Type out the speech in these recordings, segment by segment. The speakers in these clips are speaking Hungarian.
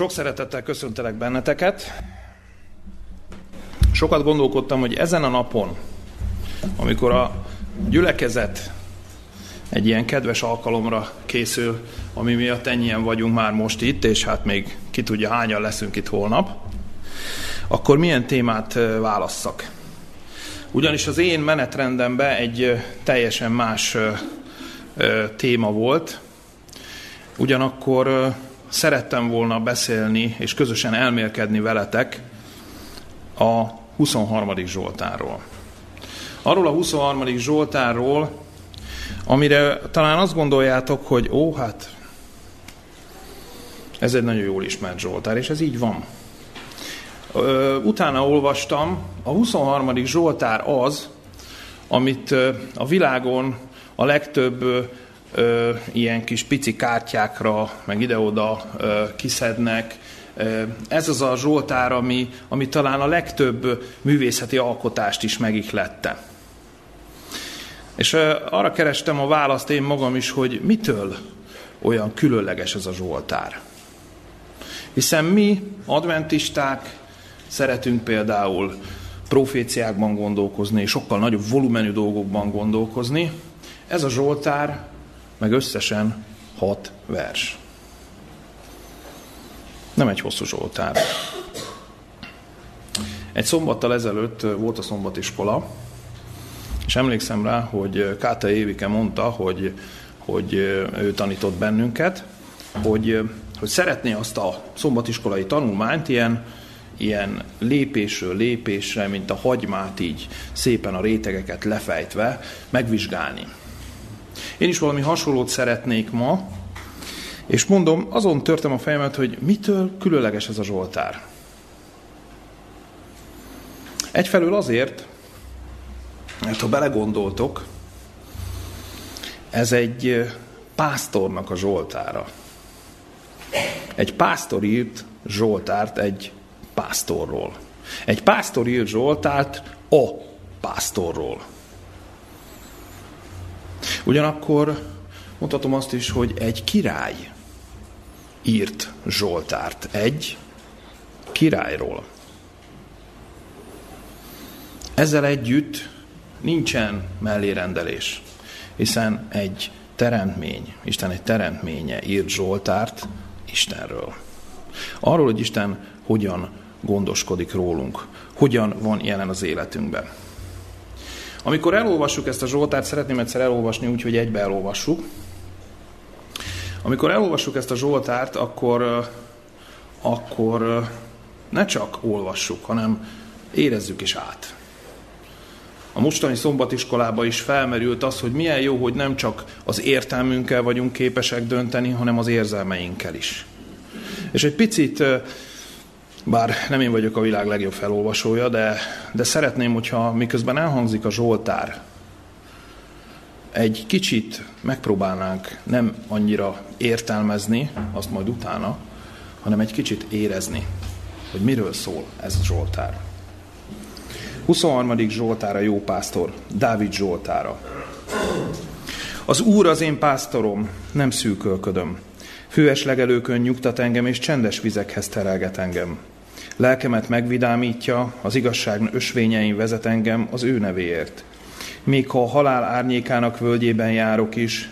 Sok szeretettel köszöntelek benneteket. Sokat gondolkodtam, hogy ezen a napon, amikor a gyülekezet egy ilyen kedves alkalomra készül, ami miatt ennyien vagyunk már most itt, és hát még ki tudja hányan leszünk itt holnap, akkor milyen témát válasszak? Ugyanis az én menetrendemben egy teljesen más téma volt, ugyanakkor szerettem volna beszélni és közösen elmélkedni veletek a 23. Zsoltárról. Arról a 23. Zsoltárról, amire talán azt gondoljátok, hogy ó, hát ez egy nagyon jól ismert Zsoltár, és ez így van. Utána olvastam, a 23. Zsoltár az, amit a világon a legtöbb ö, ilyen kis pici kártyákra, meg ide-oda ö, kiszednek. Ez az a Zsoltár, ami, ami talán a legtöbb művészeti alkotást is megihlette. És ö, arra kerestem a választ én magam is, hogy mitől olyan különleges ez a Zsoltár. Hiszen mi, adventisták, szeretünk például proféciákban gondolkozni, sokkal nagyobb volumenű dolgokban gondolkozni. Ez a Zsoltár meg összesen hat vers. Nem egy hosszú Zsoltár. Egy szombattal ezelőtt volt a szombatiskola, és emlékszem rá, hogy Káta Évike mondta, hogy, hogy ő tanított bennünket, hogy, hogy szeretné azt a szombatiskolai tanulmányt ilyen, ilyen lépésről lépésre, mint a hagymát így szépen a rétegeket lefejtve megvizsgálni. Én is valami hasonlót szeretnék ma, és mondom, azon törtem a fejemet, hogy mitől különleges ez a Zsoltár. Egyfelől azért, mert ha belegondoltok, ez egy pásztornak a Zsoltára. Egy pásztor írt Zsoltárt egy pásztorról. Egy pásztor írt Zsoltárt a pásztorról. Ugyanakkor mutatom azt is, hogy egy király írt Zsoltárt. Egy királyról. Ezzel együtt nincsen mellérendelés, hiszen egy teremtmény, Isten egy teremtménye írt Zsoltárt Istenről. Arról, hogy Isten hogyan gondoskodik rólunk, hogyan van jelen az életünkben. Amikor elolvassuk ezt a Zsoltárt, szeretném egyszer elolvasni úgy, hogy egybe elolvassuk. Amikor elolvassuk ezt a Zsoltárt, akkor, akkor ne csak olvassuk, hanem érezzük is át. A mostani szombatiskolában is felmerült az, hogy milyen jó, hogy nem csak az értelmünkkel vagyunk képesek dönteni, hanem az érzelmeinkkel is. És egy picit bár nem én vagyok a világ legjobb felolvasója, de, de szeretném, hogyha miközben elhangzik a Zsoltár, egy kicsit megpróbálnánk nem annyira értelmezni, azt majd utána, hanem egy kicsit érezni, hogy miről szól ez a Zsoltár. 23. Zsoltára jó pásztor, Dávid Zsoltára. Az Úr az én pásztorom, nem szűkölködöm. Főes legelőkön nyugtat engem, és csendes vizekhez terelget engem. Lelkemet megvidámítja, az igazság ösvényein vezet engem az ő nevéért. Még ha a halál árnyékának völgyében járok is,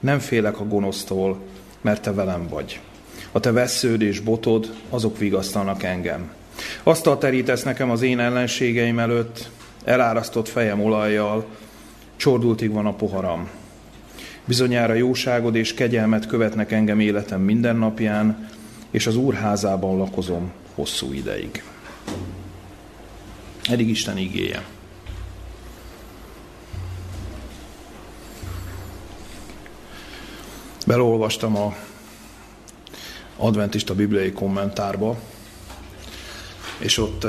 nem félek a gonosztól, mert te velem vagy. A te vesződ és botod, azok vigasztalnak engem. Asztal terítesz nekem az én ellenségeim előtt, elárasztott fejem olajjal, csordultig van a poharam. Bizonyára jóságod és kegyelmet követnek engem életem minden napján, és az úrházában lakozom hosszú ideig. Eddig Isten igéje. Belolvastam a adventista bibliai kommentárba, és ott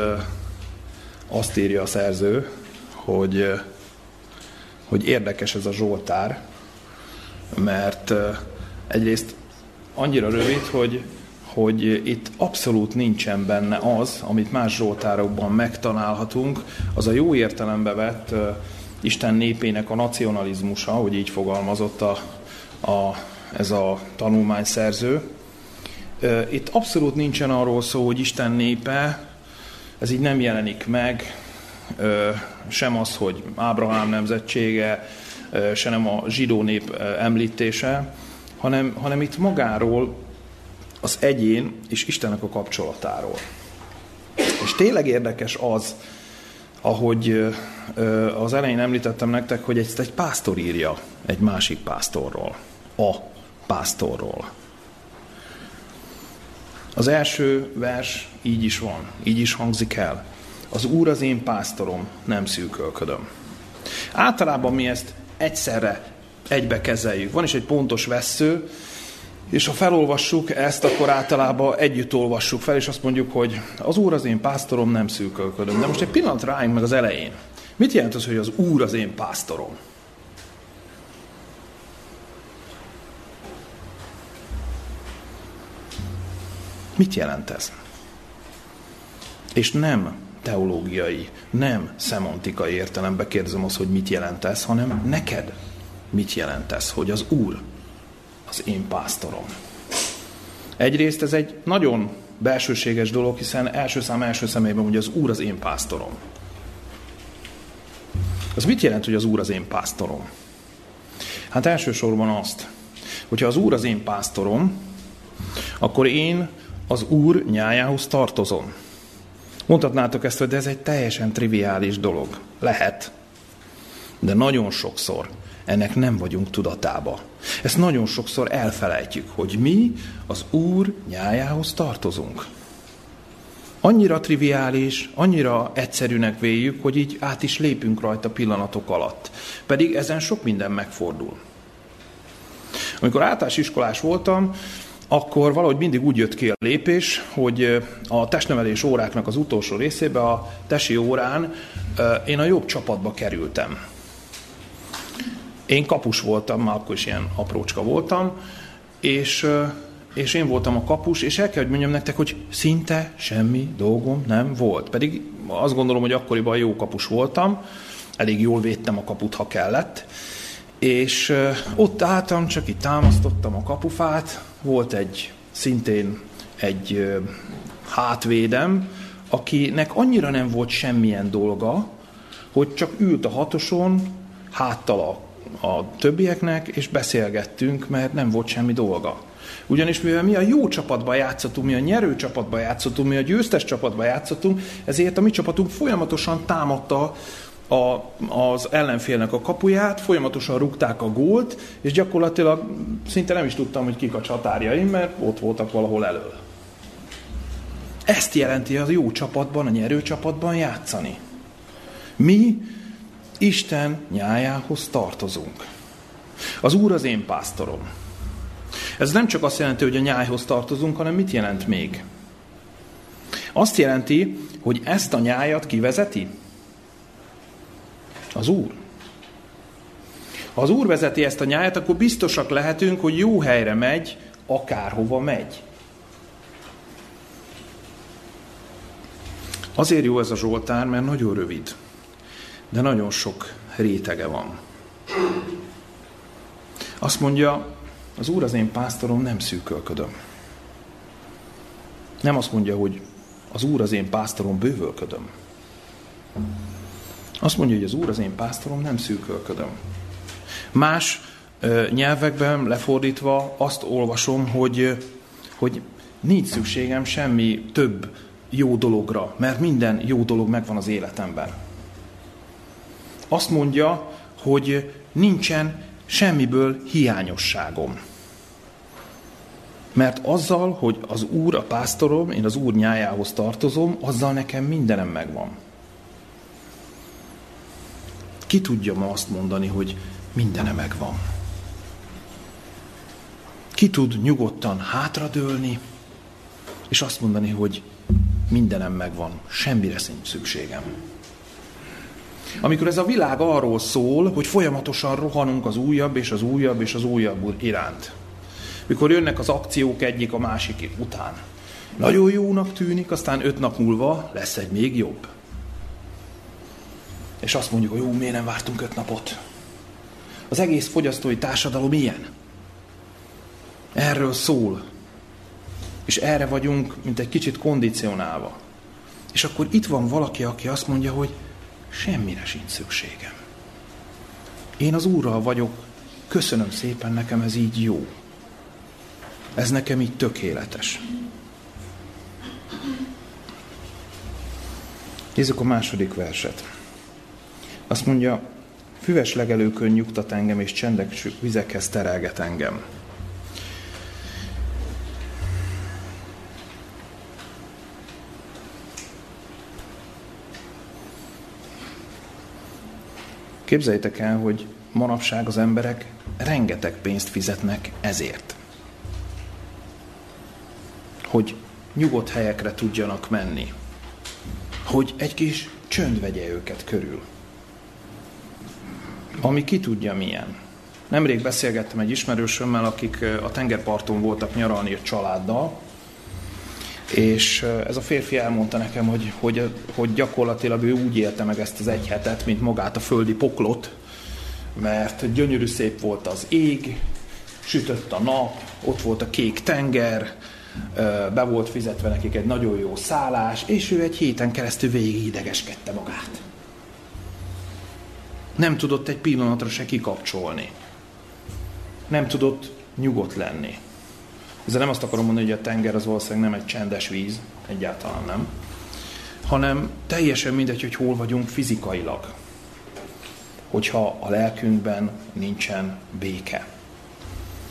azt írja a szerző, hogy, hogy érdekes ez a Zsoltár, mert egyrészt annyira rövid, hogy hogy itt abszolút nincsen benne az, amit más zsoltárokban megtalálhatunk, az a jó értelembe vett Isten népének a nacionalizmusa, hogy így fogalmazott a, a, ez a tanulmányszerző, Itt abszolút nincsen arról szó, hogy Isten népe, ez így nem jelenik meg, sem az, hogy Ábrahám nemzetsége, se nem a zsidó nép említése, hanem, hanem itt magáról az egyén és Istennek a kapcsolatáról. És tényleg érdekes az, ahogy az elején említettem nektek, hogy ezt egy pásztor írja egy másik pásztorról. A pásztorról. Az első vers így is van, így is hangzik el. Az Úr az én pásztorom, nem szűkölködöm. Általában mi ezt egyszerre egybe kezeljük. Van is egy pontos vesző, és ha felolvassuk ezt, akkor általában együtt olvassuk fel, és azt mondjuk, hogy az Úr az én pásztorom, nem szűkölködöm. De most egy pillanat rájunk meg az elején. Mit jelent az, hogy az Úr az én pásztorom? Mit jelent ez? És nem teológiai, nem szemantikai értelembe kérdezem azt, hogy mit jelent ez, hanem neked mit jelent ez, hogy az Úr az én pásztorom. Egyrészt ez egy nagyon belsőséges dolog, hiszen első szám első személyben mondja, az Úr az én pásztorom. Az mit jelent, hogy az Úr az én pásztorom? Hát elsősorban azt, hogyha az Úr az én pásztorom, akkor én az Úr nyájához tartozom. Mondhatnátok ezt, hogy de ez egy teljesen triviális dolog. Lehet. De nagyon sokszor ennek nem vagyunk tudatába. Ezt nagyon sokszor elfelejtjük, hogy mi az Úr nyájához tartozunk. Annyira triviális, annyira egyszerűnek véljük, hogy így át is lépünk rajta pillanatok alatt. Pedig ezen sok minden megfordul. Amikor általános iskolás voltam, akkor valahogy mindig úgy jött ki a lépés, hogy a testnevelés óráknak az utolsó részébe, a tesi órán én a jobb csapatba kerültem. Én kapus voltam, már akkor is ilyen aprócska voltam, és, és én voltam a kapus, és el kell, hogy mondjam nektek, hogy szinte semmi dolgom nem volt. Pedig azt gondolom, hogy akkoriban jó kapus voltam, elég jól védtem a kaput, ha kellett, és ott álltam, csak itt támasztottam a kapufát, volt egy szintén egy hátvédem, akinek annyira nem volt semmilyen dolga, hogy csak ült a hatoson, háttal a a többieknek, és beszélgettünk, mert nem volt semmi dolga. Ugyanis mivel mi a jó csapatban játszottunk, mi a nyerő csapatban játszottunk, mi a győztes csapatban játszottunk, ezért a mi csapatunk folyamatosan támadta a, az ellenfélnek a kapuját, folyamatosan rúgták a gólt, és gyakorlatilag szinte nem is tudtam, hogy kik a csatárjaim, mert ott voltak valahol elől. Ezt jelenti az jó csapatban, a nyerő csapatban játszani. Mi Isten nyájához tartozunk. Az Úr az én pásztorom. Ez nem csak azt jelenti, hogy a nyájhoz tartozunk, hanem mit jelent még? Azt jelenti, hogy ezt a nyájat kivezeti? Az Úr. Ha az Úr vezeti ezt a nyájat, akkor biztosak lehetünk, hogy jó helyre megy, akárhova megy. Azért jó ez a Zsoltár, mert nagyon rövid de nagyon sok rétege van. Azt mondja, az Úr az én pásztorom, nem szűkölködöm. Nem azt mondja, hogy az Úr az én pásztorom, bővölködöm. Azt mondja, hogy az Úr az én pásztorom, nem szűkölködöm. Más ö, nyelvekben lefordítva azt olvasom, hogy, hogy nincs szükségem semmi több jó dologra, mert minden jó dolog megvan az életemben azt mondja, hogy nincsen semmiből hiányosságom. Mert azzal, hogy az Úr a pásztorom, én az Úr nyájához tartozom, azzal nekem mindenem megvan. Ki tudja ma azt mondani, hogy mindene megvan? Ki tud nyugodtan hátradőlni, és azt mondani, hogy mindenem megvan, semmire sincs szükségem. Amikor ez a világ arról szól, hogy folyamatosan rohanunk az újabb és az újabb és az újabb iránt. Mikor jönnek az akciók egyik a másik után. Nagyon jónak tűnik, aztán öt nap múlva lesz egy még jobb. És azt mondjuk, hogy jó, miért nem vártunk öt napot? Az egész fogyasztói társadalom ilyen. Erről szól. És erre vagyunk, mint egy kicsit kondicionálva. És akkor itt van valaki, aki azt mondja, hogy semmire sincs szükségem. Én az Úrral vagyok, köszönöm szépen, nekem ez így jó. Ez nekem így tökéletes. Nézzük a második verset. Azt mondja, füves legelőkön nyugtat engem, és csendek vizekhez terelget engem. Képzeljétek el, hogy manapság az emberek rengeteg pénzt fizetnek ezért. Hogy nyugodt helyekre tudjanak menni. Hogy egy kis csönd vegye őket körül. Ami ki tudja milyen. Nemrég beszélgettem egy ismerősömmel, akik a tengerparton voltak nyaralni a családdal, és ez a férfi elmondta nekem, hogy, hogy, hogy gyakorlatilag ő úgy élte meg ezt az egy hetet, mint magát a földi poklot, mert gyönyörű szép volt az ég, sütött a nap, ott volt a kék tenger, be volt fizetve nekik egy nagyon jó szállás, és ő egy héten keresztül végig idegeskedte magát. Nem tudott egy pillanatra se kikapcsolni. Nem tudott nyugodt lenni. Ezzel nem azt akarom mondani, hogy a tenger az valószínűleg nem egy csendes víz, egyáltalán nem, hanem teljesen mindegy, hogy hol vagyunk fizikailag, hogyha a lelkünkben nincsen béke.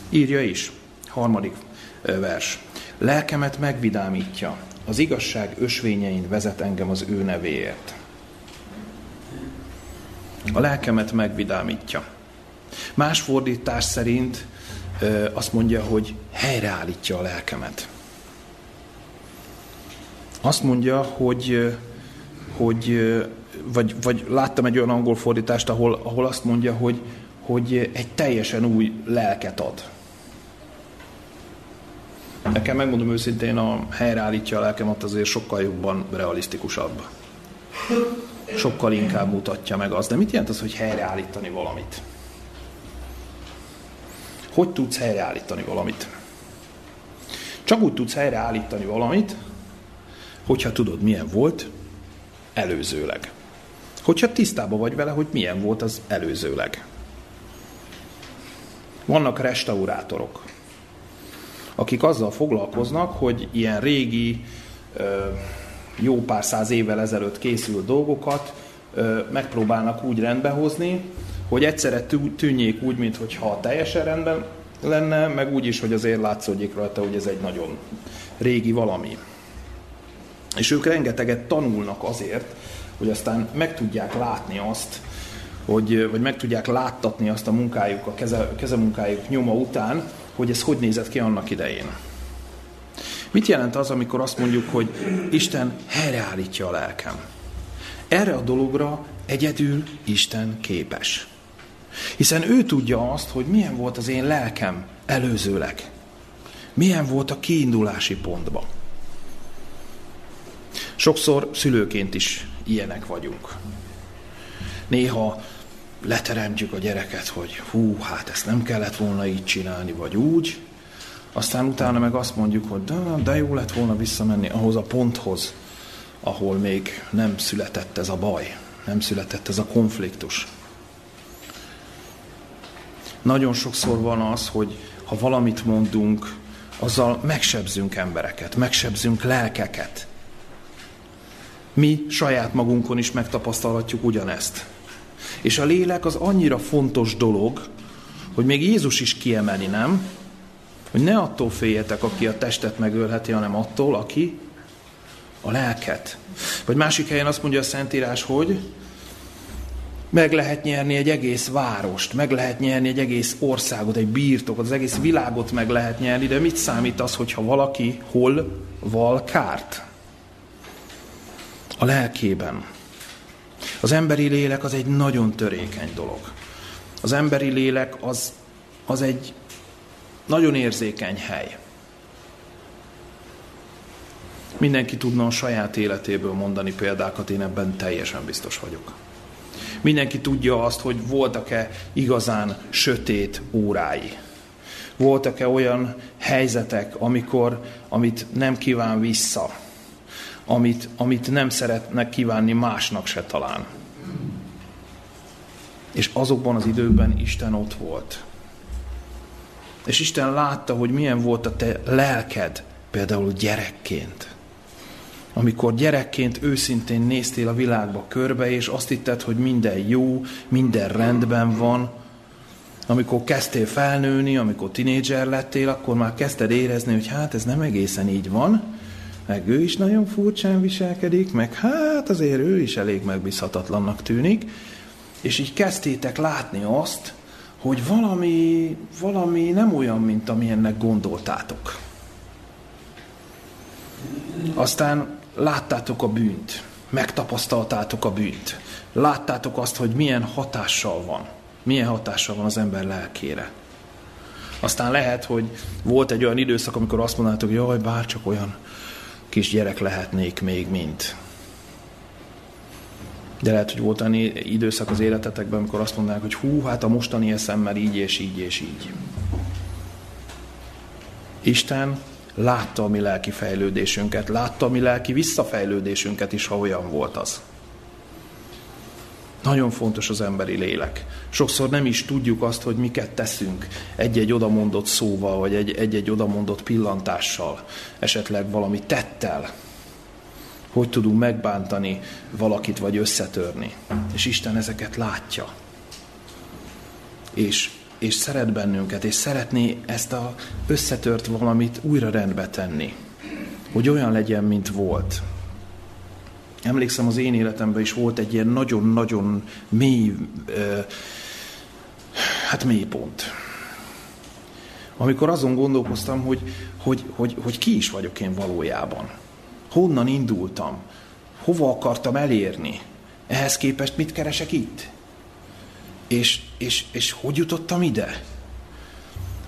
Írja is, harmadik vers. Lelkemet megvidámítja, az igazság ösvényein vezet engem az ő nevéért. A lelkemet megvidámítja. Más fordítás szerint azt mondja, hogy helyreállítja a lelkemet. Azt mondja, hogy, hogy vagy, vagy láttam egy olyan angol fordítást, ahol, ahol azt mondja, hogy, hogy egy teljesen új lelket ad. Nekem megmondom őszintén, a helyreállítja a lelkemet azért sokkal jobban realisztikusabb. Sokkal inkább mutatja meg azt. De mit jelent az, hogy helyreállítani valamit? Hogy tudsz helyreállítani valamit? Csak úgy tudsz helyreállítani valamit, hogyha tudod, milyen volt előzőleg. Hogyha tisztában vagy vele, hogy milyen volt az előzőleg. Vannak restaurátorok, akik azzal foglalkoznak, hogy ilyen régi, jó pár száz évvel ezelőtt készült dolgokat megpróbálnak úgy rendbehozni, hogy egyszerre tűnjék úgy, mintha teljesen rendben lenne, meg úgy is, hogy azért látszódjék rajta, hogy ez egy nagyon régi valami. És ők rengeteget tanulnak azért, hogy aztán meg tudják látni azt, hogy, vagy meg tudják láttatni azt a munkájuk, a keze, kezemunkájuk nyoma után, hogy ez hogy nézett ki annak idején. Mit jelent az, amikor azt mondjuk, hogy Isten helyreállítja a lelkem? Erre a dologra egyedül Isten képes. Hiszen ő tudja azt, hogy milyen volt az én lelkem előzőleg. Milyen volt a kiindulási pontba. Sokszor szülőként is ilyenek vagyunk. Néha leteremtjük a gyereket, hogy hú, hát ezt nem kellett volna így csinálni, vagy úgy. Aztán utána meg azt mondjuk, hogy de, de jó lett volna visszamenni ahhoz a ponthoz, ahol még nem született ez a baj, nem született ez a konfliktus. Nagyon sokszor van az, hogy ha valamit mondunk, azzal megsebzünk embereket, megsebzünk lelkeket. Mi saját magunkon is megtapasztalhatjuk ugyanezt. És a lélek az annyira fontos dolog, hogy még Jézus is kiemeli, nem? Hogy ne attól féljetek, aki a testet megölheti, hanem attól, aki a lelket. Vagy másik helyen azt mondja a Szentírás, hogy meg lehet nyerni egy egész várost, meg lehet nyerni egy egész országot, egy birtokot, az egész világot meg lehet nyerni, de mit számít az, hogyha valaki hol val kárt? A lelkében. Az emberi lélek az egy nagyon törékeny dolog. Az emberi lélek az, az egy nagyon érzékeny hely. Mindenki tudna a saját életéből mondani példákat, én ebben teljesen biztos vagyok. Mindenki tudja azt, hogy voltak-e igazán sötét órái. Voltak-e olyan helyzetek, amikor, amit nem kíván vissza, amit, amit nem szeretnek kívánni másnak se talán. És azokban az időkben Isten ott volt. És Isten látta, hogy milyen volt a te lelked, például gyerekként. Amikor gyerekként őszintén néztél a világba körbe, és azt hitted, hogy minden jó, minden rendben van, amikor kezdtél felnőni, amikor tinédzser lettél, akkor már kezdted érezni, hogy hát ez nem egészen így van, meg ő is nagyon furcsán viselkedik, meg hát azért ő is elég megbízhatatlannak tűnik, és így kezdtétek látni azt, hogy valami, valami nem olyan, mint amilyennek gondoltátok. Aztán láttátok a bűnt, megtapasztaltátok a bűnt, láttátok azt, hogy milyen hatással van, milyen hatással van az ember lelkére. Aztán lehet, hogy volt egy olyan időszak, amikor azt mondtátok, hogy jaj, bár csak olyan kis gyerek lehetnék még, mint. De lehet, hogy volt olyan időszak az életetekben, amikor azt mondanák, hogy hú, hát a mostani eszemmel így és így és így. Isten látta a mi lelki fejlődésünket, látta a mi lelki visszafejlődésünket is, ha olyan volt az. Nagyon fontos az emberi lélek. Sokszor nem is tudjuk azt, hogy miket teszünk egy-egy odamondott szóval, vagy egy-egy odamondott pillantással, esetleg valami tettel. Hogy tudunk megbántani valakit, vagy összetörni. És Isten ezeket látja. És, és szeret bennünket, és szeretné ezt a összetört valamit újra rendbe tenni. Hogy olyan legyen, mint volt. Emlékszem, az én életemben is volt egy ilyen nagyon-nagyon mély, hát mély pont. Amikor azon gondolkoztam, hogy, hogy, hogy, hogy ki is vagyok én valójában. Honnan indultam? Hova akartam elérni? Ehhez képest mit keresek itt? És, és, és hogy jutottam ide?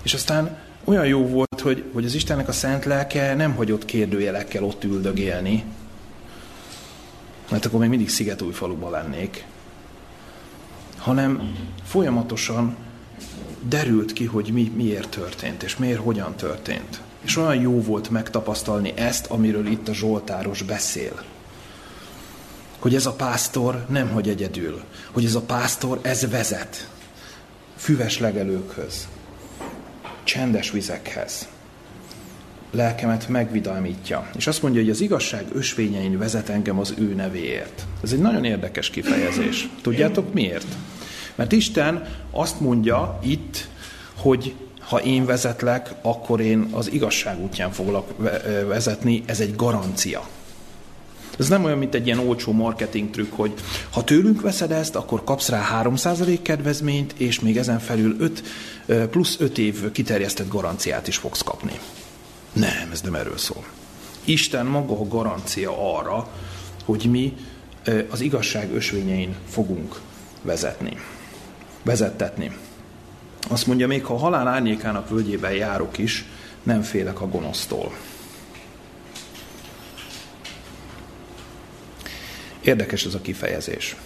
És aztán olyan jó volt, hogy, hogy az Istennek a szent lelke nem hagyott kérdőjelekkel ott üldögélni, mert akkor még mindig Szigetújfaluban lennék, hanem folyamatosan derült ki, hogy mi, miért történt, és miért, hogyan történt. És olyan jó volt megtapasztalni ezt, amiről itt a Zsoltáros beszél. Hogy ez a pásztor nem hagy egyedül. Hogy ez a pásztor, ez vezet. Füves legelőkhöz. Csendes vizekhez lelkemet megvidalmítja. És azt mondja, hogy az igazság ösvényein vezet engem az ő nevéért. Ez egy nagyon érdekes kifejezés. Tudjátok miért? Mert Isten azt mondja itt, hogy ha én vezetlek, akkor én az igazság útján foglak vezetni, ez egy garancia. Ez nem olyan, mint egy ilyen olcsó marketing trükk, hogy ha tőlünk veszed ezt, akkor kapsz rá 3% kedvezményt, és még ezen felül 5, plusz 5 év kiterjesztett garanciát is fogsz kapni. Nem, ez nem erről szól. Isten maga a garancia arra, hogy mi az igazság ösvényein fogunk vezetni, vezettetni. Azt mondja, még ha a halál árnyékának völgyében járok is, nem félek a gonosztól. Érdekes ez a kifejezés.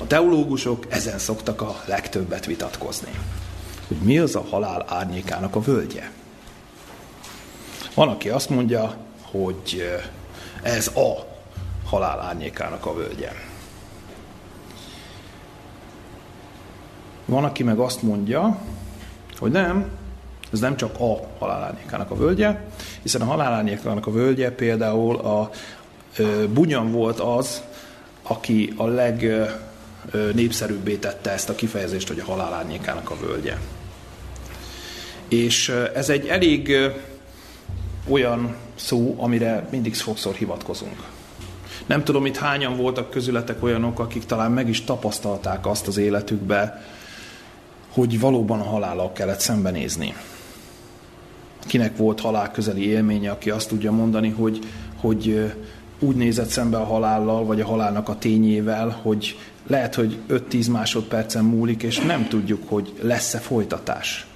A teológusok ezen szoktak a legtöbbet vitatkozni. Hogy mi az a halál árnyékának a völgye? Van, aki azt mondja, hogy ez a halál árnyékának a völgye. Van, aki meg azt mondja, hogy nem, ez nem csak a halálárnyékának a völgye, hiszen a halálárnyékának a völgye például a Bunyan volt az, aki a legnépszerűbbé tette ezt a kifejezést, hogy a halálárnyékának a völgye. És ez egy elég olyan szó, amire mindig sokszor hivatkozunk. Nem tudom, itt hányan voltak közületek olyanok, akik talán meg is tapasztalták azt az életükbe, hogy valóban a halállal kellett szembenézni. Kinek volt halál közeli élménye, aki azt tudja mondani, hogy, hogy úgy nézett szembe a halállal, vagy a halálnak a tényével, hogy lehet, hogy 5-10 másodpercen múlik, és nem tudjuk, hogy lesz-e folytatás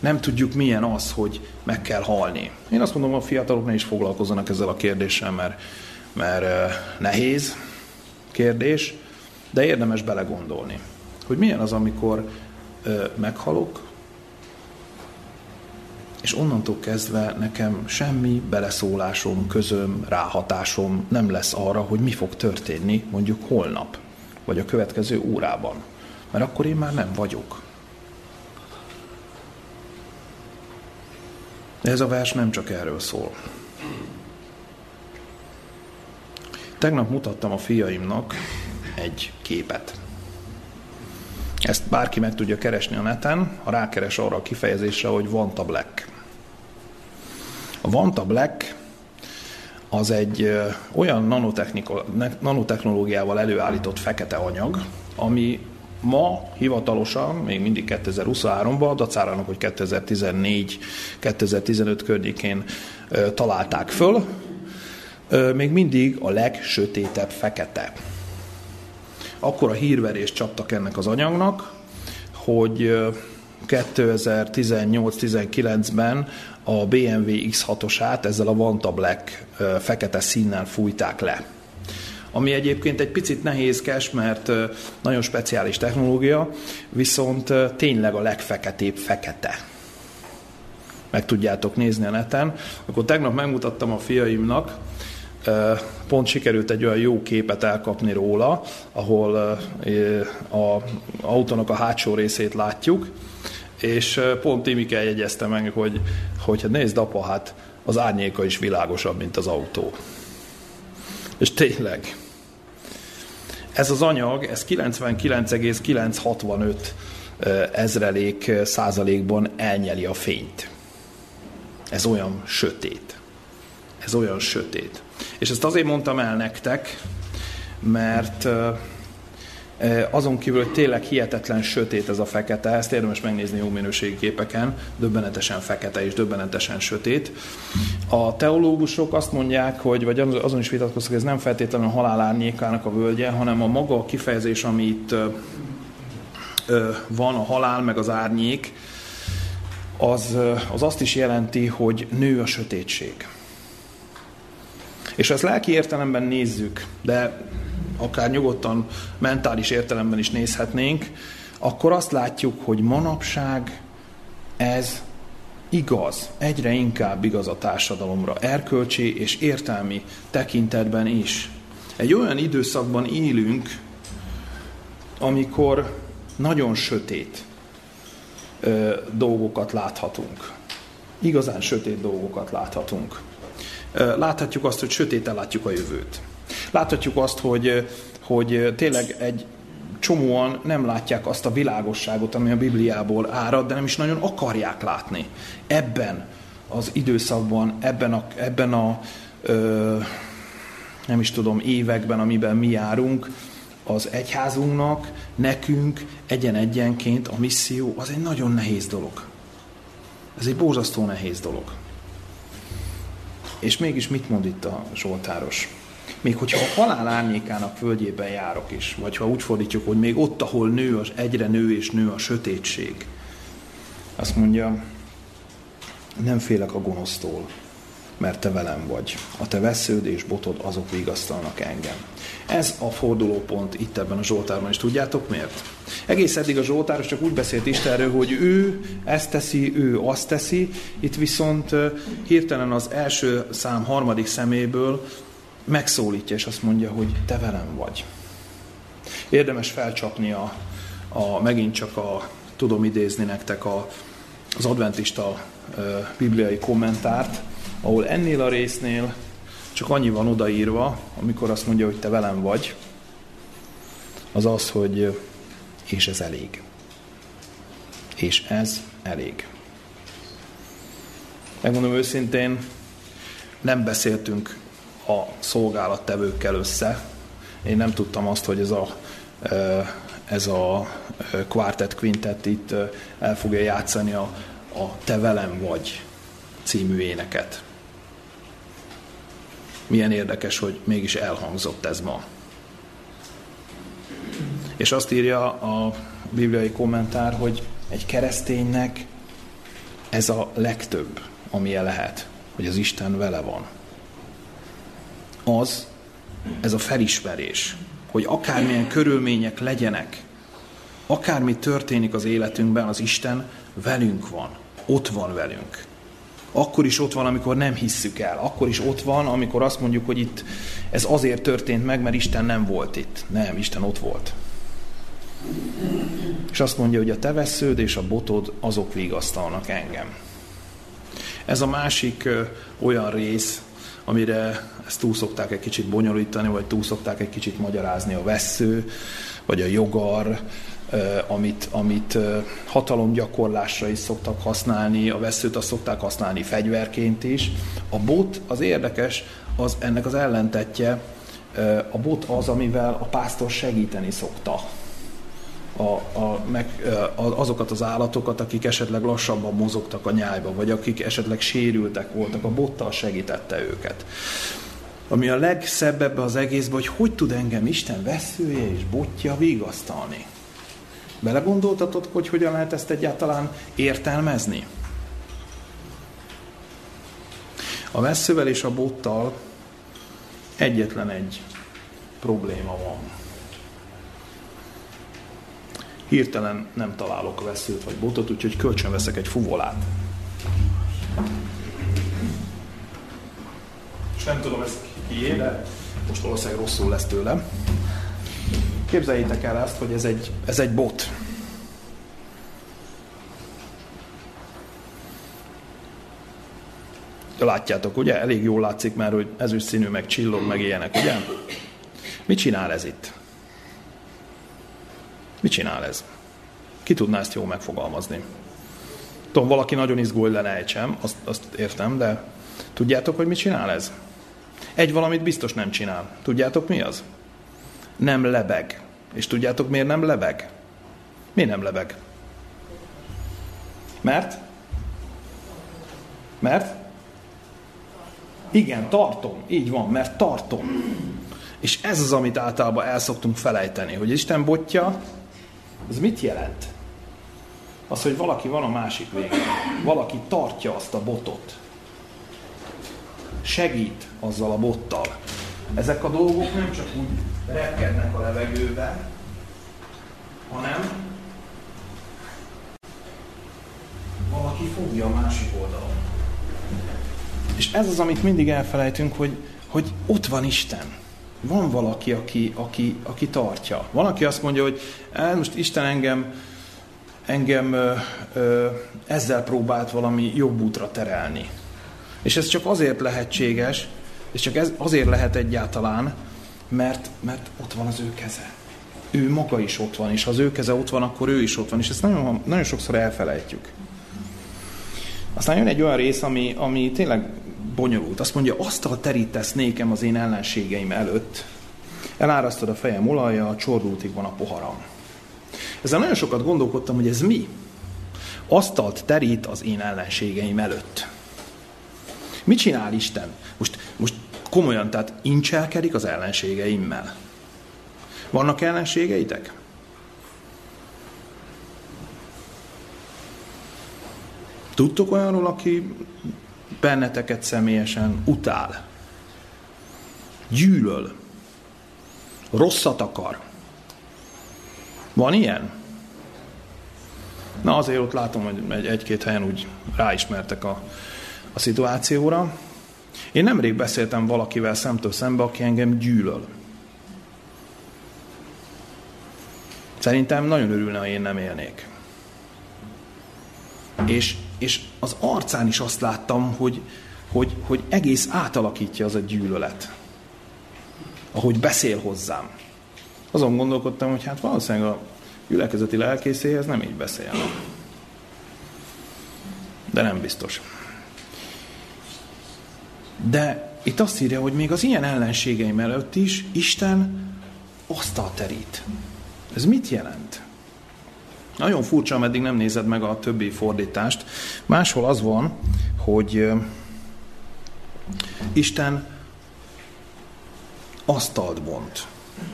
nem tudjuk milyen az, hogy meg kell halni. Én azt mondom, a fiatalok ne is foglalkozzanak ezzel a kérdéssel, mert, mert nehéz kérdés, de érdemes belegondolni, hogy milyen az, amikor meghalok, és onnantól kezdve nekem semmi beleszólásom, közöm, ráhatásom nem lesz arra, hogy mi fog történni mondjuk holnap, vagy a következő órában. Mert akkor én már nem vagyok. Ez a vers nem csak erről szól. Tegnap mutattam a fiaimnak egy képet. Ezt bárki meg tudja keresni a neten, ha rákeres arra a kifejezésre, hogy Vanta Black. A Vanta Black az egy olyan nanotechnológiával előállított fekete anyag, ami ma hivatalosan, még mindig 2023-ban, dacárának, hogy 2014-2015 környékén találták föl, még mindig a legsötétebb fekete. Akkor a hírverést csaptak ennek az anyagnak, hogy 2018-19-ben a BMW X6-osát ezzel a Vanta Black fekete színnel fújták le. Ami egyébként egy picit nehézkes, mert nagyon speciális technológia, viszont tényleg a legfeketébb fekete. Meg tudjátok nézni a neten. Akkor tegnap megmutattam a fiaimnak, pont sikerült egy olyan jó képet elkapni róla, ahol a autónak a hátsó részét látjuk, és pont Timike jegyezte meg, hogy, hogy hát nézd apa, hát az árnyéka is világosabb, mint az autó. És tényleg, ez az anyag, ez 99,965 ezrelék százalékban elnyeli a fényt. Ez olyan sötét. Ez olyan sötét. És ezt azért mondtam el nektek, mert azon kívül, hogy tényleg hihetetlen sötét ez a fekete, ezt érdemes megnézni jó minőségi képeken, döbbenetesen fekete és döbbenetesen sötét. A teológusok azt mondják, hogy, vagy azon is vitatkoztak, ez nem feltétlenül a halál árnyékának a völgye, hanem a maga a kifejezés, ami itt van, a halál meg az árnyék, az, az azt is jelenti, hogy nő a sötétség. És ezt lelki értelemben nézzük, de akár nyugodtan mentális értelemben is nézhetnénk, akkor azt látjuk, hogy manapság ez igaz, egyre inkább igaz a társadalomra, erkölcsi és értelmi tekintetben is. Egy olyan időszakban élünk, amikor nagyon sötét ö, dolgokat láthatunk. Igazán sötét dolgokat láthatunk. Láthatjuk azt, hogy sötéten látjuk a jövőt. Láthatjuk azt, hogy, hogy tényleg egy csomóan nem látják azt a világosságot, ami a Bibliából árad, de nem is nagyon akarják látni. Ebben az időszakban, ebben a, ebben a ö, nem is tudom, években, amiben mi járunk, az egyházunknak, nekünk egyen-egyenként a misszió az egy nagyon nehéz dolog. Ez egy borzasztó nehéz dolog. És mégis mit mond itt a Zsoltáros? Még hogyha a halál árnyékának földjében járok is, vagy ha úgy fordítjuk, hogy még ott, ahol nő, az egyre nő és nő a sötétség, azt mondja, nem félek a gonosztól, mert te velem vagy. A te vesződ és botod azok vigasztalnak engem. Ez a fordulópont itt ebben a Zsoltárban, és tudjátok miért? Egész eddig a Zsoltáros csak úgy beszélt Istenről, hogy ő ezt teszi, ő azt teszi, itt viszont hirtelen az első szám harmadik szeméből megszólítja, és azt mondja, hogy te velem vagy. Érdemes felcsapni a, a megint csak a, tudom idézni nektek a, az adventista a, bibliai kommentárt, ahol ennél a résznél csak annyi van odaírva, amikor azt mondja, hogy te velem vagy, az az, hogy és ez elég. És ez elég. Megmondom őszintén, nem beszéltünk a szolgálattevőkkel össze. Én nem tudtam azt, hogy ez a, ez a Quartet Quintet itt el fogja játszani a, a Te velem vagy című éneket. Milyen érdekes, hogy mégis elhangzott ez ma. És azt írja a bibliai kommentár, hogy egy kereszténynek ez a legtöbb, amilyen lehet, hogy az Isten vele van. Az, ez a felismerés, hogy akármilyen körülmények legyenek, akármi történik az életünkben, az Isten velünk van, ott van velünk. Akkor is ott van, amikor nem hisszük el. Akkor is ott van, amikor azt mondjuk, hogy itt ez azért történt meg, mert Isten nem volt itt. Nem, Isten ott volt. És azt mondja, hogy a te vesződ és a botod azok vigasztalnak engem. Ez a másik ö, olyan rész, amire ezt túl szokták egy kicsit bonyolítani, vagy túl szokták egy kicsit magyarázni a vesző, vagy a jogar, amit, amit hatalomgyakorlásra is szoktak használni, a veszőt azt szokták használni fegyverként is. A bot az érdekes, az ennek az ellentetje, a bot az, amivel a pásztor segíteni szokta a, a, meg, a, azokat az állatokat, akik esetleg lassabban mozogtak a nyájba, vagy akik esetleg sérültek voltak, a bottal segítette őket. Ami a legszebb ebbe az egészben, hogy hogy tud engem Isten veszője és botja vigasztalni. Belegondoltatod, hogy hogyan lehet ezt egyáltalán értelmezni? A veszővel és a bottal egyetlen egy probléma van. Hirtelen nem találok veszőt vagy botot, úgyhogy kölcsön veszek egy fuvolát. És nem tudom, ez kié, de most valószínűleg rosszul lesz tőlem. Képzeljétek el ezt, hogy ez egy, ez egy bot. Látjátok, ugye? Elég jól látszik már, hogy ezüst színű, meg csillog, meg ilyenek, ugye? Mit csinál ez itt? Mit csinál ez? Ki tudná ezt jól megfogalmazni? Tudom, valaki nagyon izgul, hogy lenejtsem, azt, azt értem, de tudjátok, hogy mit csinál ez? Egy valamit biztos nem csinál. Tudjátok mi az? Nem lebeg. És tudjátok miért nem lebeg? Mi nem lebeg? Mert? Mert? Igen, tartom. Így van, mert tartom. És ez az, amit általában el szoktunk felejteni, hogy Isten botja, az mit jelent? Az, hogy valaki van a másik végén. Valaki tartja azt a botot. Segít azzal a bottal. Ezek a dolgok nem csak úgy repkednek a levegőben, hanem valaki fogja a másik oldalon. És ez az, amit mindig elfelejtünk, hogy, hogy ott van Isten. Van valaki, aki, aki, aki tartja. Van, aki azt mondja, hogy most Isten engem, engem ö, ö, ezzel próbált valami jobb útra terelni. És ez csak azért lehetséges, és csak ez azért lehet egyáltalán, mert, mert ott van az ő keze. Ő maga is ott van, és ha az ő keze ott van, akkor ő is ott van, és ezt nagyon, nagyon sokszor elfelejtjük. Aztán jön egy olyan rész, ami, ami tényleg bonyolult. Azt mondja, asztal terítesz nékem az én ellenségeim előtt, elárasztod a fejem olaja, a csordultig van a poharam. Ezzel nagyon sokat gondolkodtam, hogy ez mi? Asztalt terít az én ellenségeim előtt. Mit csinál Isten? Most, most komolyan, tehát incselkedik az ellenségeimmel. Vannak ellenségeitek? Tudtok olyanról, aki benneteket személyesen utál, gyűlöl, rosszat akar? Van ilyen? Na azért ott látom, hogy egy-két helyen úgy ráismertek a, a szituációra. Én nemrég beszéltem valakivel szemtől szembe, aki engem gyűlöl. Szerintem nagyon örülne, ha én nem élnék. És, és az arcán is azt láttam, hogy, hogy, hogy egész átalakítja az a gyűlölet. Ahogy beszél hozzám. Azon gondolkodtam, hogy hát valószínűleg a gyülekezeti lelkészéhez nem így beszél. De nem biztos. De itt azt írja, hogy még az ilyen ellenségeim előtt is Isten asztal terít. Ez mit jelent? Nagyon furcsa, ameddig nem nézed meg a többi fordítást. Máshol az van, hogy Isten asztalt bont.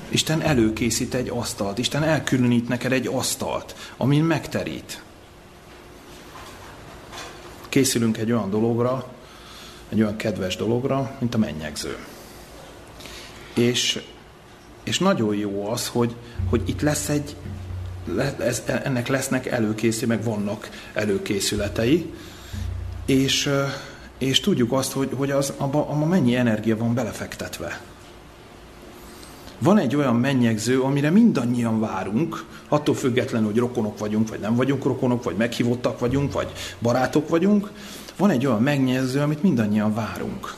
Isten előkészít egy asztalt. Isten elkülönít neked egy asztalt, amin megterít. Készülünk egy olyan dologra, egy olyan kedves dologra, mint a mennyegző. És, és nagyon jó az, hogy, hogy itt lesz egy, ez, ennek lesznek előkészül, meg vannak előkészületei, és, és tudjuk azt, hogy, hogy az, abba, abba mennyi energia van belefektetve. Van egy olyan mennyegző, amire mindannyian várunk, attól függetlenül, hogy rokonok vagyunk, vagy nem vagyunk rokonok, vagy meghívottak vagyunk, vagy barátok vagyunk. Van egy olyan mennyegző, amit mindannyian várunk.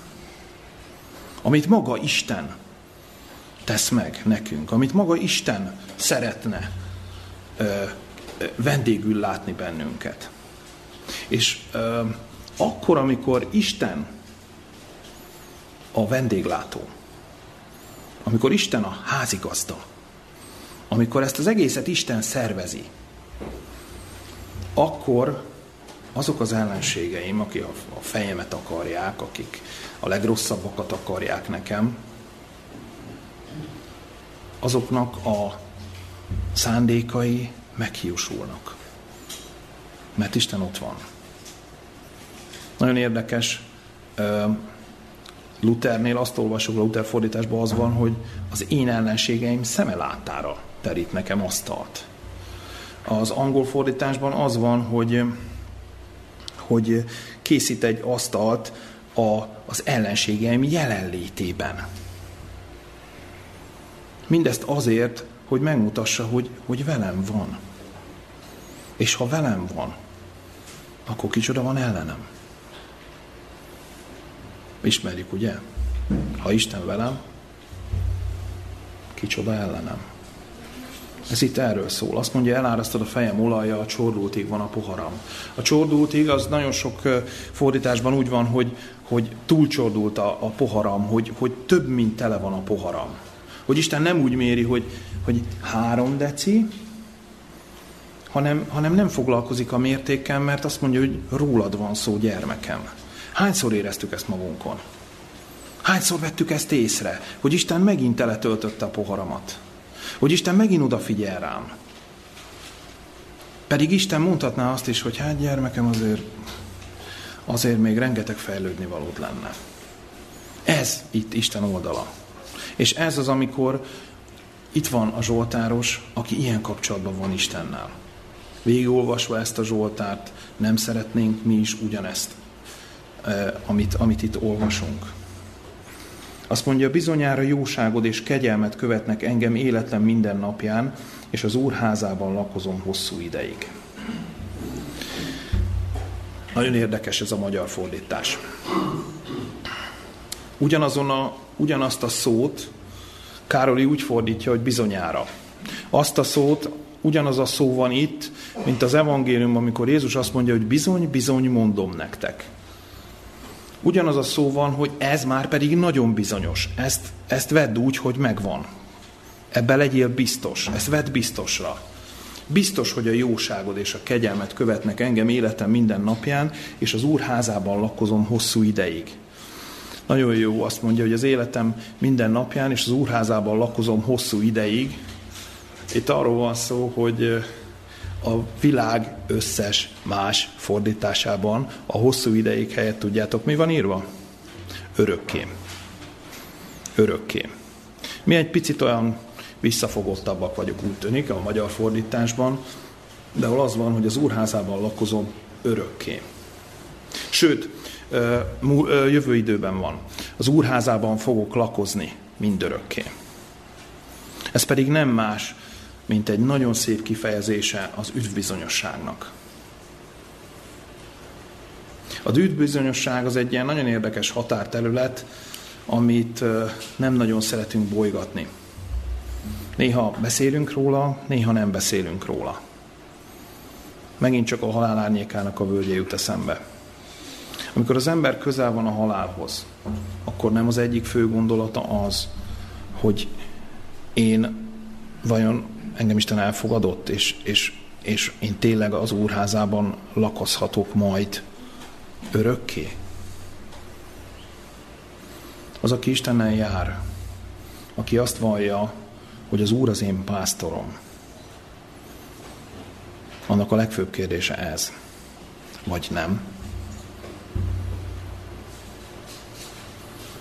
Amit maga Isten tesz meg nekünk, amit maga Isten szeretne ö, ö, vendégül látni bennünket. És ö, akkor, amikor Isten a vendéglátó, amikor Isten a házigazda, amikor ezt az egészet Isten szervezi, akkor azok az ellenségeim, akik a fejemet akarják, akik a legrosszabbakat akarják nekem, azoknak a szándékai meghiúsulnak. Mert Isten ott van. Nagyon érdekes, Luthernél azt olvasok, a Luther fordításban az van, hogy az én ellenségeim szeme látára terít nekem asztalt. Az angol fordításban az van, hogy, hogy készít egy asztalt a, az ellenségeim jelenlétében. Mindezt azért, hogy megmutassa, hogy, hogy velem van. És ha velem van, akkor kicsoda van ellenem. Ismerjük, ugye? Ha Isten velem, kicsoda ellenem. Ez itt erről szól. Azt mondja, elárasztod a fejem olaja, a csordultig van a poharam. A csordultig az nagyon sok fordításban úgy van, hogy, hogy túlcsordult a, a poharam, hogy, hogy több, mint tele van a poharam. Hogy Isten nem úgy méri, hogy, hogy három deci, hanem, hanem nem foglalkozik a mértékkel, mert azt mondja, hogy rólad van szó, gyermekem. Hányszor éreztük ezt magunkon? Hányszor vettük ezt észre, hogy Isten megint teletöltötte a poharamat? Hogy Isten megint odafigyel rám? Pedig Isten mondhatná azt is, hogy hát gyermekem azért, azért még rengeteg fejlődni valót lenne. Ez itt Isten oldala. És ez az, amikor itt van a Zsoltáros, aki ilyen kapcsolatban van Istennel. Végigolvasva ezt a Zsoltárt, nem szeretnénk mi is ugyanezt amit, amit itt olvasunk. Azt mondja, bizonyára jóságod és kegyelmet követnek engem életem minden napján, és az úrházában lakozom hosszú ideig. Nagyon érdekes ez a magyar fordítás. Ugyanazon a, ugyanazt a szót Károli úgy fordítja, hogy bizonyára. Azt a szót, ugyanaz a szó van itt, mint az evangélium, amikor Jézus azt mondja, hogy bizony, bizony mondom nektek. Ugyanaz a szó van, hogy ez már pedig nagyon bizonyos. Ezt, ezt vedd úgy, hogy megvan. Ebben legyél biztos. Ezt vedd biztosra. Biztos, hogy a jóságod és a kegyelmet követnek engem életem minden napján, és az Úr házában lakozom hosszú ideig. Nagyon jó, azt mondja, hogy az életem minden napján, és az Úr házában lakozom hosszú ideig. Itt arról van szó, hogy a világ összes más fordításában a hosszú ideig helyett tudjátok, mi van írva? Örökké. Örökké. Mi egy picit olyan visszafogottabbak vagyok, úgy tűnik, a magyar fordításban, de ahol az van, hogy az úrházában lakozom örökké. Sőt, jövő időben van. Az úrházában fogok lakozni mindörökké. Ez pedig nem más, mint egy nagyon szép kifejezése az üdvbizonyosságnak. Az üdvbizonyosság az egy ilyen nagyon érdekes határterület, amit nem nagyon szeretünk bolygatni. Néha beszélünk róla, néha nem beszélünk róla. Megint csak a halál árnyékának a völgye jut eszembe. Amikor az ember közel van a halálhoz, akkor nem az egyik fő gondolata az, hogy én vajon engem Isten elfogadott, és, és, és én tényleg az úrházában lakozhatok majd örökké. Az, aki Istennel jár, aki azt vallja, hogy az Úr az én pásztorom, annak a legfőbb kérdése ez, vagy nem.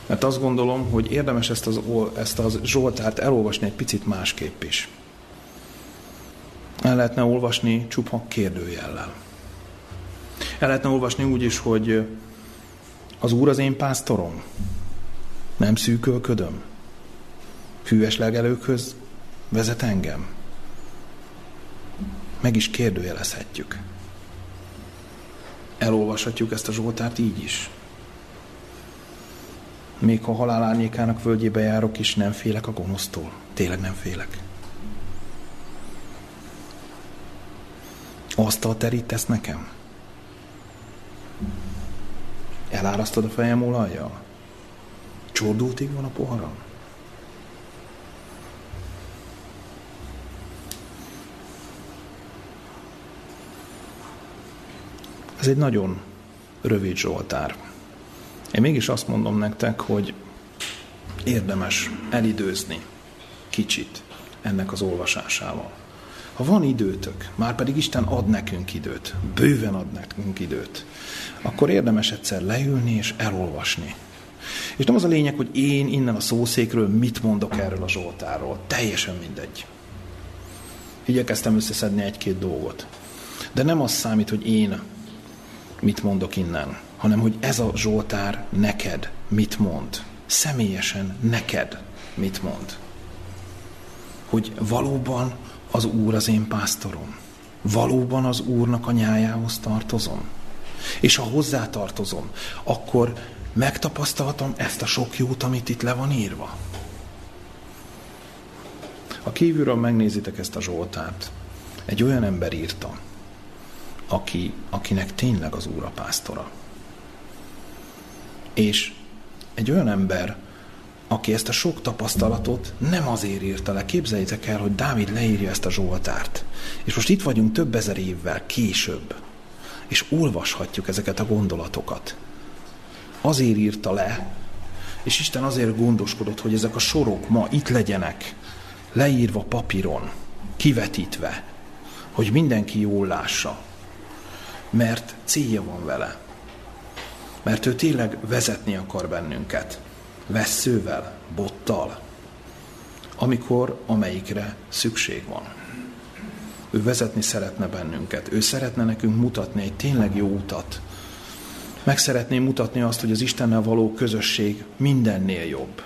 Mert azt gondolom, hogy érdemes ezt az, ezt az Zsoltárt elolvasni egy picit másképp is el lehetne olvasni csupa kérdőjellel. El lehetne olvasni úgy is, hogy az Úr az én pásztorom, nem szűkölködöm, hűes legelőkhöz vezet engem. Meg is kérdőjelezhetjük. Elolvashatjuk ezt a Zsoltárt így is. Még ha halál árnyékának völgyébe járok is, nem félek a gonosztól. Tényleg nem félek. Asztal terítesz nekem? Elárasztod a fejem olajjal? Csordultig van a poharam? Ez egy nagyon rövid Zsoltár. Én mégis azt mondom nektek, hogy érdemes elidőzni kicsit ennek az olvasásával. Ha van időtök, már pedig Isten ad nekünk időt, bőven ad nekünk időt, akkor érdemes egyszer leülni és elolvasni. És nem az a lényeg, hogy én innen a szószékről mit mondok erről a Zsoltáról. Teljesen mindegy. Igyekeztem összeszedni egy-két dolgot. De nem az számít, hogy én mit mondok innen, hanem hogy ez a Zsoltár neked mit mond. Személyesen neked mit mond. Hogy valóban az Úr az én pásztorom. Valóban az Úrnak a nyájához tartozom. És ha hozzá tartozom, akkor megtapasztaltam ezt a sok jót, amit itt le van írva. Ha kívülről megnézitek ezt a Zsoltárt, egy olyan ember írta, aki, akinek tényleg az Úr a pásztora. És egy olyan ember, aki ezt a sok tapasztalatot nem azért írta le. Képzeljétek el, hogy Dávid leírja ezt a Zsoltárt. És most itt vagyunk több ezer évvel később, és olvashatjuk ezeket a gondolatokat. Azért írta le, és Isten azért gondoskodott, hogy ezek a sorok ma itt legyenek, leírva papíron, kivetítve, hogy mindenki jól lássa. Mert célja van vele. Mert ő tényleg vezetni akar bennünket vesszővel, bottal, amikor amelyikre szükség van. Ő vezetni szeretne bennünket, ő szeretne nekünk mutatni egy tényleg jó utat. Meg szeretné mutatni azt, hogy az Istennel való közösség mindennél jobb.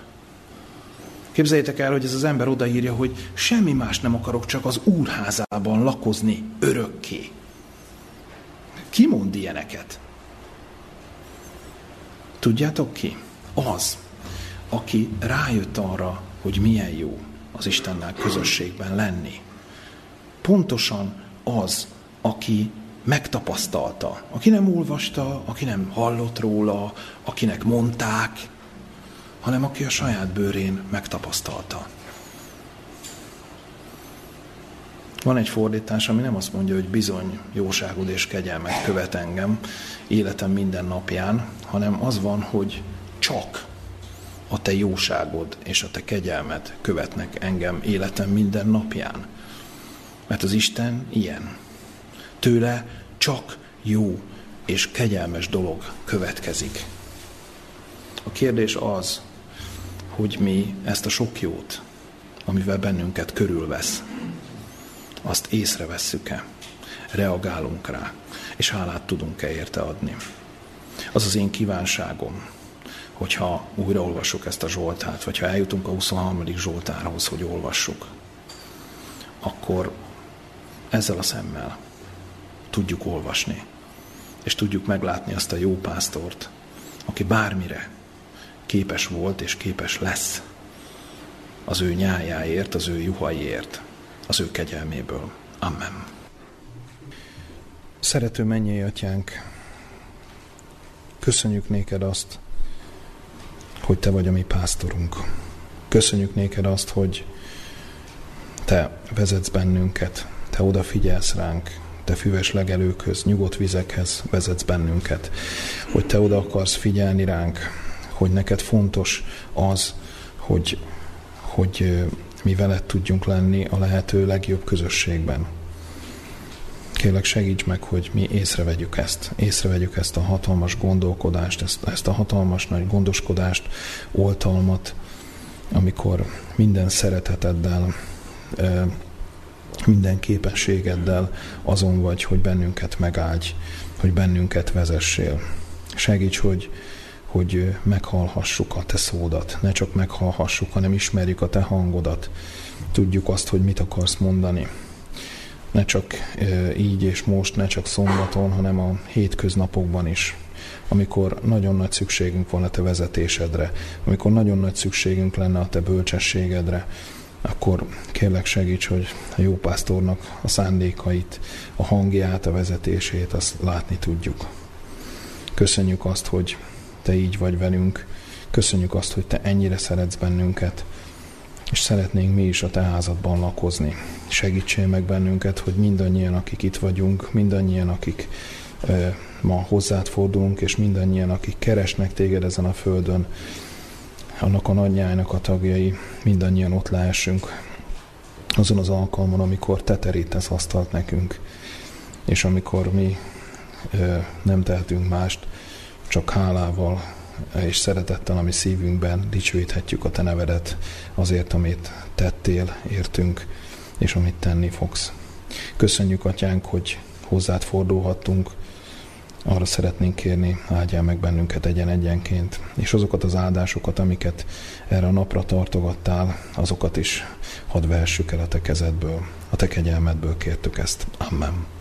Képzeljétek el, hogy ez az ember odaírja, hogy semmi más nem akarok, csak az úrházában lakozni örökké. Ki mond ilyeneket? Tudjátok ki? Az, aki rájött arra, hogy milyen jó az Istennel közösségben lenni. Pontosan az, aki megtapasztalta, aki nem olvasta, aki nem hallott róla, akinek mondták, hanem aki a saját bőrén megtapasztalta. Van egy fordítás, ami nem azt mondja, hogy bizony jóságod és kegyelmet követ engem életem minden napján, hanem az van, hogy csak a te jóságod és a te kegyelmed követnek engem életem minden napján. Mert az Isten ilyen. Tőle csak jó és kegyelmes dolog következik. A kérdés az, hogy mi ezt a sok jót, amivel bennünket körülvesz, azt észrevesszük-e, reagálunk rá, és hálát tudunk-e érte adni. Az az én kívánságom, hogyha újraolvassuk ezt a Zsoltát, vagy ha eljutunk a 23. Zsoltárhoz, hogy olvassuk, akkor ezzel a szemmel tudjuk olvasni, és tudjuk meglátni azt a jó pásztort, aki bármire képes volt és képes lesz az ő nyájáért, az ő juhaiért, az ő kegyelméből. Amen. Szerető mennyei atyánk, köszönjük néked azt, hogy Te vagy a mi pásztorunk. Köszönjük néked azt, hogy Te vezetsz bennünket, Te odafigyelsz ránk, Te füves legelőkhöz, nyugodt vizekhez vezetsz bennünket, hogy Te oda akarsz figyelni ránk, hogy neked fontos az, hogy, hogy mi veled tudjunk lenni a lehető legjobb közösségben. Kérlek segíts meg, hogy mi észrevegyük ezt. Észrevegyük ezt a hatalmas gondolkodást, ezt, ezt a hatalmas nagy gondoskodást, oltalmat, amikor minden szereteteddel minden képességeddel azon vagy, hogy bennünket megáldj, hogy bennünket vezessél. Segíts, hogy, hogy meghallhassuk a te szódat, ne csak meghallhassuk, hanem ismerjük a te hangodat, tudjuk azt, hogy mit akarsz mondani. Ne csak így és most, ne csak szombaton, hanem a hétköznapokban is, amikor nagyon nagy szükségünk van a te vezetésedre, amikor nagyon nagy szükségünk lenne a te bölcsességedre, akkor kérlek segíts, hogy a jó pásztornak a szándékait, a hangját, a vezetését, azt látni tudjuk. Köszönjük azt, hogy te így vagy velünk, köszönjük azt, hogy te ennyire szeretsz bennünket, és szeretnénk mi is a te házadban lakozni. Segítsél meg bennünket, hogy mindannyian, akik itt vagyunk, mindannyian, akik e, ma hozzád fordulunk, és mindannyian, akik keresnek téged ezen a földön, annak a nagyjának a tagjai, mindannyian ott lehessünk azon az alkalmon, amikor te terítesz asztalt nekünk, és amikor mi e, nem tehetünk mást, csak hálával és szeretettel, ami szívünkben dicsőíthetjük a Te nevedet azért, amit tettél, értünk, és amit tenni fogsz. Köszönjük, Atyánk, hogy hozzád fordulhattunk, arra szeretnénk kérni, áldjál meg bennünket egyen-egyenként, és azokat az áldásokat, amiket erre a napra tartogattál, azokat is hadd vehessük el a te kezedből, a te kegyelmedből kértük ezt. Amen.